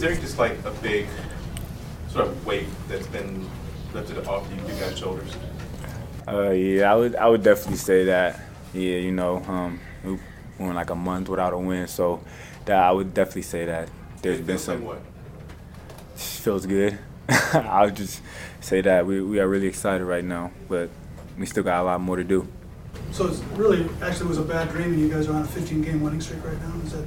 is there just like a big sort of weight that's been lifted off you, you guys' shoulders? Uh, yeah, I would I would definitely say that. Yeah, you know, um, we went like a month without a win, so that I would definitely say that there's It been like some what? feels good. I'll just say that we we are really excited right now, but we still got a lot more to do. So it's really, actually was a bad dream, and you guys are on a 15-game winning streak right now? Is that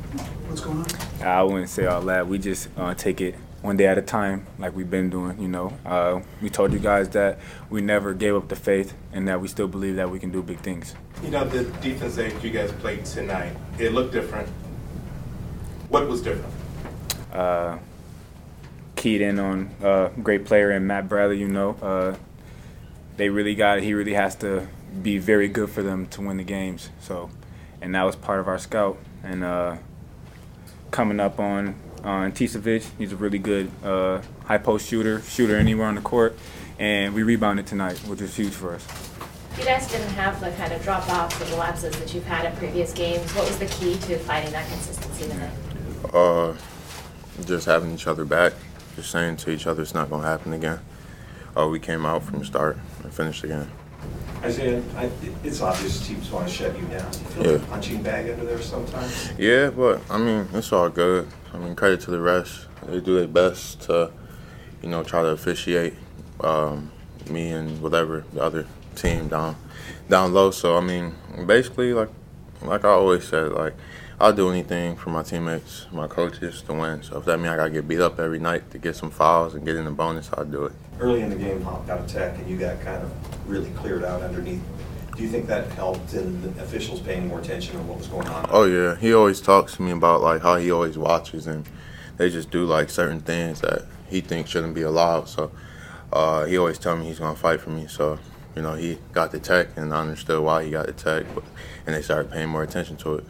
what's going on? I wouldn't say all that. We just uh, take it one day at a time, like we've been doing. You know, uh, we told you guys that we never gave up the faith, and that we still believe that we can do big things. You know, the defense that you guys played tonight, it looked different. What was different? Uh, keyed in on a great player in Matt Bradley. You know, uh, they really got. He really has to be very good for them to win the games. So, and that was part of our scout. And uh, coming up on Anticevich, he's a really good uh, high post shooter, shooter anywhere on the court, and we rebounded tonight, which was huge for us. You guys didn't have the kind of drop-offs or lapses that you've had in previous games. What was the key to finding that consistency tonight? Uh, just having each other back, just saying to each other it's not going to happen again. Uh, we came out from the start and finished the game. Isaiah, I, it's obvious teams want to shut you down. You feel like a Yeah. punching bag under there sometimes? Yeah, but I mean, it's all good. I mean, credit to the rest. They do their best to, you know, try to officiate um, me and whatever the other team down down low. So I mean, basically, like like I always said, like I'll do anything for my teammates, my coaches to win. So if that means I gotta get beat up every night to get some fouls and get in the bonus, I'll do it. Early in the game, Hawk got a tech, and you got kind of really cleared out underneath. Do you think that helped in the officials paying more attention to what was going on? Oh yeah, he always talks to me about like how he always watches and they just do like certain things that he thinks shouldn't be allowed. So uh, he always tell me he's gonna fight for me. So you know he got the tech and I understood why he got the tech, but, and they started paying more attention to it.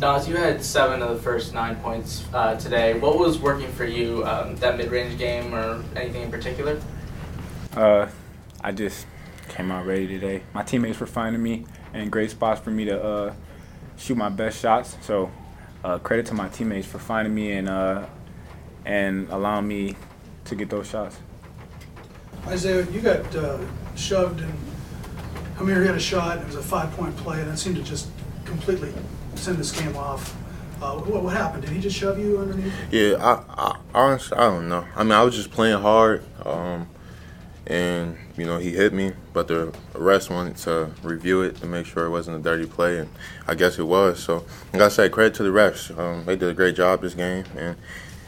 Nas, you had seven of the first nine points uh, today. What was working for you? Um, that mid-range game or anything in particular? Uh, I just came out ready today. My teammates were finding me in great spots for me to uh, shoot my best shots. So uh, credit to my teammates for finding me and uh, and allowing me to get those shots. Isaiah, you got uh, shoved, and Hameir had a shot, it was a five-point play, and it seemed to just completely send this game off. Uh, What what happened? Did he just shove you underneath? Yeah, I, I honestly I don't know. I mean I was just playing hard, um, and you know he hit me, but the refs wanted to review it to make sure it wasn't a dirty play, and I guess it was. So like I said, credit to the refs. Um, they did a great job this game, and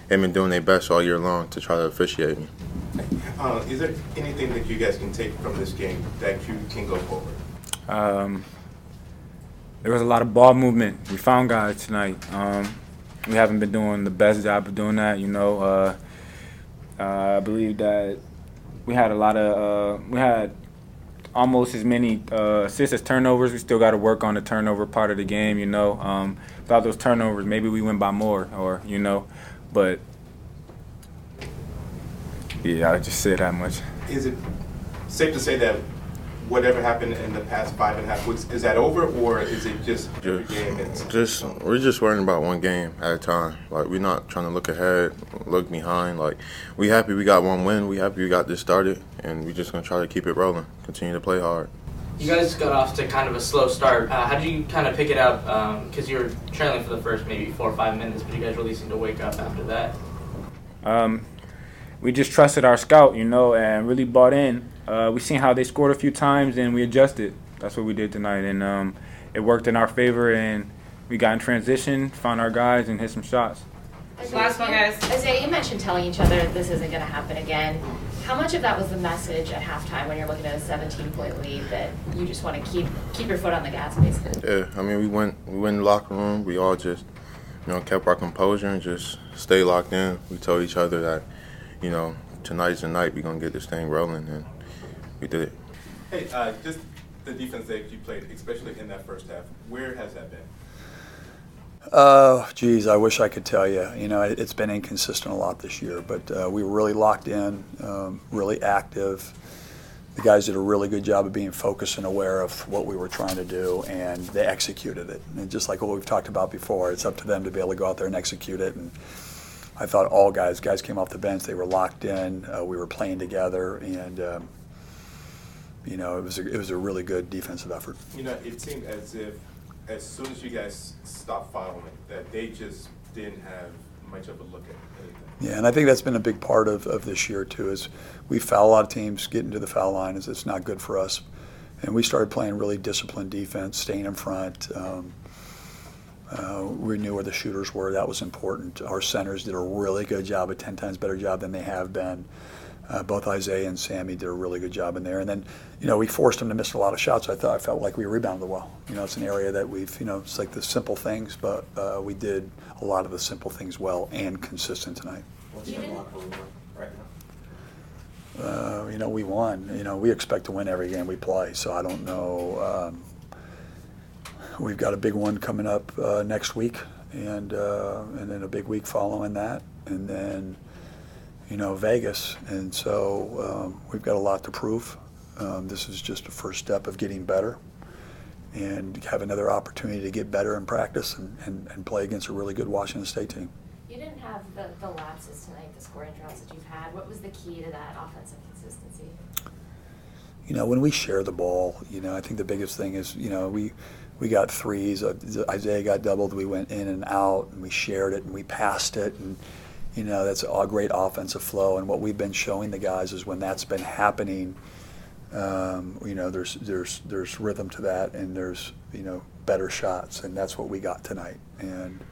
they've been doing their best all year long to try to officiate me. Uh, is there anything that you guys can take from this game that you can go forward? Um, there was a lot of ball movement. We found guys tonight. Um, we haven't been doing the best job of doing that. You know, uh, uh, I believe that we had a lot of uh, we had almost as many uh, assists as turnovers. We still got to work on the turnover part of the game. You know, um, without those turnovers, maybe we win by more, or you know, but yeah, I just say that much. Is it safe to say that whatever happened in the past five and a half weeks, is that over or is it just every game? It's, Just we're just worrying about one game at a time. Like we're not trying to look ahead, look behind. Like we happy we got one win. We happy we got this started, and we just gonna try to keep it rolling. Continue to play hard. You guys got off to kind of a slow start. Uh, how did you kind of pick it up? Because you were trailing for the first maybe four or five minutes, but you guys really seemed to wake up after that. Um, we just trusted our scout, you know, and really bought in. Uh, we seen how they scored a few times, and we adjusted. That's what we did tonight, and um, it worked in our favor. And we got in transition, found our guys, and hit some shots. Last one, guys. Isaiah, you mentioned telling each other this isn't going to happen again. How much of that was the message at halftime when you're looking at a 17-point lead that you just want to keep keep your foot on the gas, basically? Yeah, I mean we went we went in the locker room. We all just you know kept our composure and just stay locked in. We told each other that you know tonight's the night we're gonna get this thing rolling, and we did it. hey, uh, just the defense that you played, especially in that first half, where has that been? Uh, geez, I wish I could tell you. You know, it, it's been inconsistent a lot this year, but uh, we were really locked in, um, really active. The guys did a really good job of being focused and aware of what we were trying to do, and they executed it. And just like what we've talked about before, it's up to them to be able to go out there and execute it. And I thought all guys, guys came off the bench, they were locked in, uh, we were playing together, and, um, you know, it was, a, it was a really good defensive effort. You know, it seemed as if, as soon as you guys stopped fouling, that they just didn't have much of a look at anything. Yeah, and I think that's been a big part of, of this year too. Is we foul a lot of teams getting to the foul line is it's not good for us, and we started playing really disciplined defense, staying in front. Um, uh, we knew where the shooters were. That was important. Our centers did a really good job, a ten times better job than they have been. Uh, both Isaiah and Sammy did a really good job in there, and then you know we forced them to miss a lot of shots. I thought I felt like we rebounded well. You know, it's an area that we've you know it's like the simple things, but uh, we did a lot of the simple things well and consistent tonight. What's your locker room right now? Uh, you know, we won. You know, we expect to win every game we play. So I don't know. Um, we've got a big one coming up uh, next week, and uh, and then a big week following that, and then you know Vegas. And so um, we've got a lot to prove. Um, this is just a first step of getting better, and have another opportunity to get better in practice and, and, and play against a really good Washington State team. You didn't have the, the lapses tonight, the scoring droughts that you've had. What was the key to that offensive consistency? you know, when we share the ball, you know, I think the biggest thing is, you know, we we got threes. Uh, Isaiah got doubled. We went in and out, and we shared it, and we passed it, and you know, that's a great offensive flow. And what we've been showing the guys is when that's been happening, um, you know, there's there's there's rhythm to that, and there's you know better shots, and that's what we got tonight. And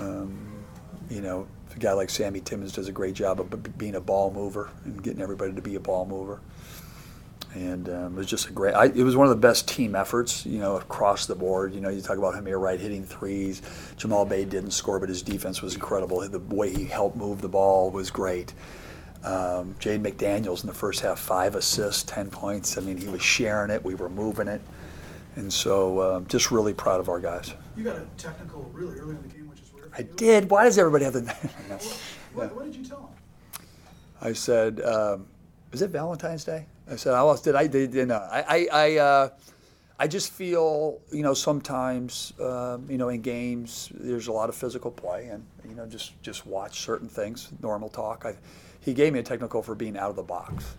um, you know, a guy like Sammy Timmins does a great job of b- being a ball mover and getting everybody to be a ball mover and um, it was just a great. I, it was one of the best team efforts, you know, across the board. You know, you talk about Hameir Wright hitting threes. Jamal Bey didn't score, but his defense was incredible. The way he helped move the ball was great. Um, Jaden McDaniels in the first half, five assists, ten points. I mean, he was sharing it. We were moving it, and so um, just really proud of our guys. You got a technical really early in the game, which is rare. for I you. did. Why does everybody have the? What, what did you tell him? I said, um, "Is it Valentine's Day?" I said, "I. Did I? Did, did no. I. I. I, uh, I just feel, you know, sometimes, um, you know, in games, there's a lot of physical play, and you know, just just watch certain things. Normal talk. I, he gave me a technical for being out of the box,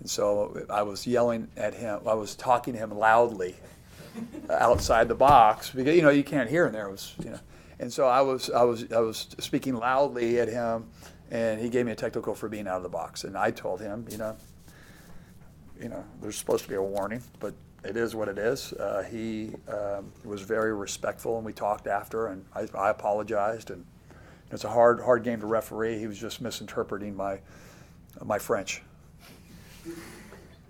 and so I was yelling at him. I was talking to him loudly outside the box because you know you can't hear in there. It was you know, and so I was I was I was speaking loudly at him, and he gave me a technical for being out of the box, and I told him, you know, you know, there's supposed to be a warning, but it is what it is. Uh, he um, was very respectful, and we talked after, and I, I apologized, and it's a hard hard game to referee. He was just misinterpreting my my French.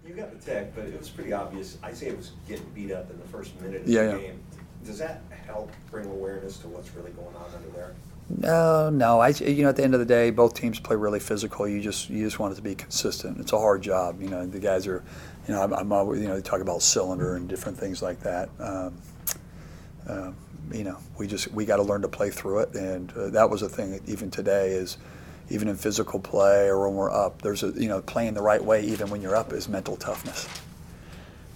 You got the tech, but it was pretty obvious. I say it was getting beat up in the first minute of Yeah, the yeah. game. Does that help bring awareness to what's really going on under there? No, no. I, you know, at the end of the day, both teams play really physical. You just, you just want it to be consistent. It's a hard job. You know, the guys are, you know, I'm, I'm always, you know, they talk about cylinder and different things like that. Um, um, you know, we just, we got to learn to play through it, and uh, that was a thing. Even today is, even in physical play or when we're up, there's a, you know, playing the right way even when you're up is mental toughness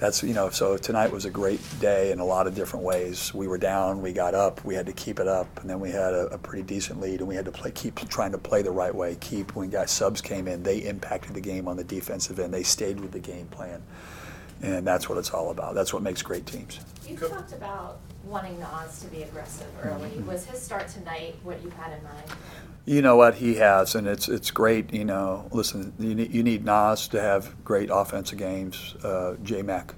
that's you know so tonight was a great day in a lot of different ways. We were down we got up we had to keep it up and then we had a, a pretty decent lead and we had to play keep trying to play the right way keep when guys subs came in they impacted the game on the defensive end they stayed with the game plan and that's what it's all about. That's what makes great teams. You talked about wanting Nas to be aggressive early. Mm-hmm. Was his start tonight what you had in mind? you know what he has, and it's it's great. You know, listen, you need, you need Nas to have great offensive games, uh, J Mac,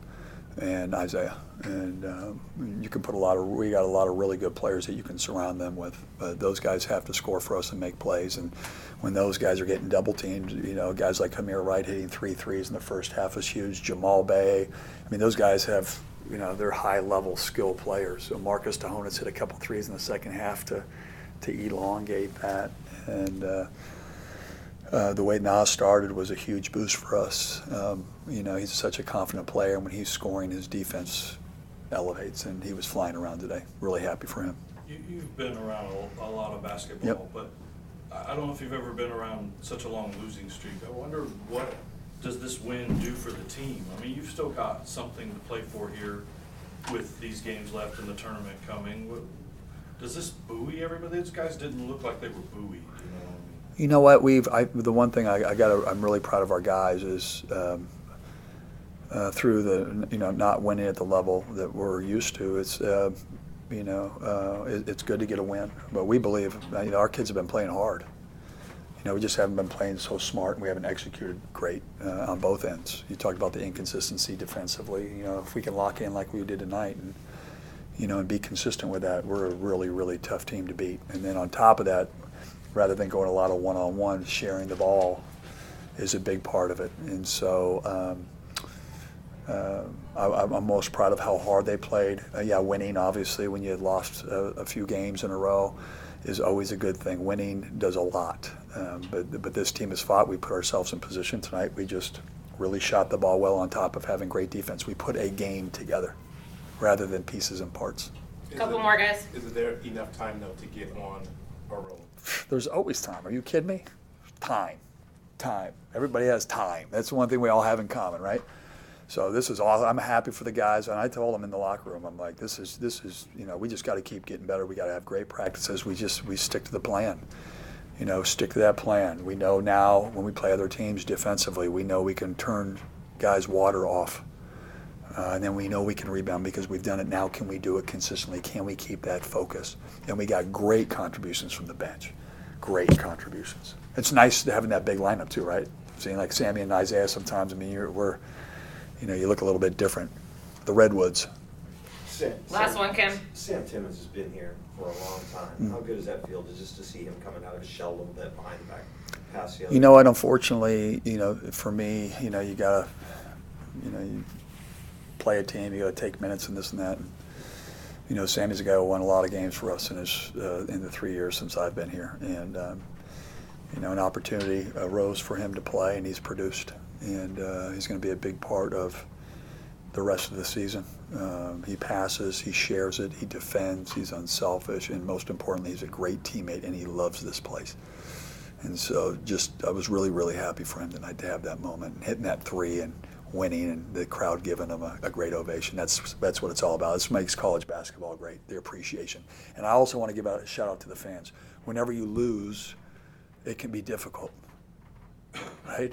and Isaiah, and um, you can put a lot of we got a lot of really good players that you can surround them with. But those guys have to score for us and make plays, and when those guys are getting double teamed, you know, guys like Hameir Wright hitting three threes in the first half is huge. Jamal Bey, I mean, those guys have. You know, they're high level skill players. So Marcus Tsohonis hit a couple threes in the second half to to elongate that. And uh, uh, the way Nas started was a huge boost for us. Um, you know, he's such a confident player, and when he's scoring, his defense elevates, and he was flying around today. Really happy for him. You, you've been around a, lot of basketball, Yep. but I don't know if you've ever been around such a long losing streak. I wonder what does this win do for the team? I mean, you've still got something to play for here with these games left and the tournament coming. Does this buoy everybody? These guys didn't look like they were buoyed, you know? You know what? We've I, the one thing I, I got. I'm really proud of our guys is um, uh, through the you know not winning at the level that we're used to. It's uh, you know uh, it, it's good to get a win, but we believe you know, our kids have been playing hard. You know, we just haven't been playing so smart, and we haven't executed great uh, on both ends. You talked about the inconsistency defensively. You know, if we can lock in like we did tonight, and you know, and be consistent with that, we're a really, really tough team to beat. And then on top of that, rather than going a lot of one-on-one, sharing the ball is a big part of it. And so um, uh, I, I'm most proud of how hard they played. Uh, yeah, winning obviously when you had lost a, a few games in a row is always a good thing. Winning does a lot. Um, but but this team has fought. We put ourselves in position tonight. We just really shot the ball well on top of having great defense. We put a game together rather than pieces and parts. Is Couple it- more, guys. Is there enough time though to get on a roll? There's always time. Are you kidding me? Time. Time. Everybody has time. That's one thing we all have in common, right? So this is all. I'm happy for the guys, and I told them in the locker room, I'm like, this is this is you know we just got to keep getting better. We got to have great practices. We just we stick to the plan. You know, stick to that plan. We know now when we play other teams defensively, we know we can turn guys' water off. Uh, and then we know we can rebound because we've done it now. Can we do it consistently? Can we keep that focus? And we got great contributions from the bench. Great contributions. It's nice having that big lineup too, right? Seeing like Sammy and Isaiah sometimes. I mean, we're, you know, you look a little bit different. The Redwoods. Sam- Last Sam- one, Kim. Sam Timmins has been here for a long time. How good does that feel to just to see him coming out of his shell a little bit behind the back pass the other? You know what? Unfortunately, you know, for me, you know, you gotta, you know, you play a team. You gotta take minutes and this and that. And, you know, Sammy's a guy who won a lot of games for us in his uh, in the three years since I've been here, and um, you know, an opportunity arose for him to play, and he's produced, and uh, he's going to be a big part of the rest of the season. Um, he passes, he shares it, he defends, he's unselfish, and most importantly, he's a great teammate, and he loves this place. And so, just I was really, really happy for him tonight to have that moment, hitting that three, and winning, and the crowd giving him a, a great ovation. That's that's what it's all about. This makes college basketball great, the appreciation. And I also want to give out a shout out to the fans. Whenever you lose, it can be difficult, right?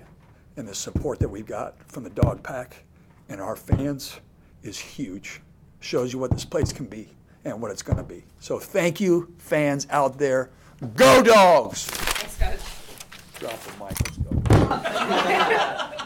And the support that we've got from the Dawg Pack and our fans is huge. Shows you what this place can be and what it's going to be. So thank you, fans out there. Go dogs! Thanks, guys. Drop the mic. Let's go.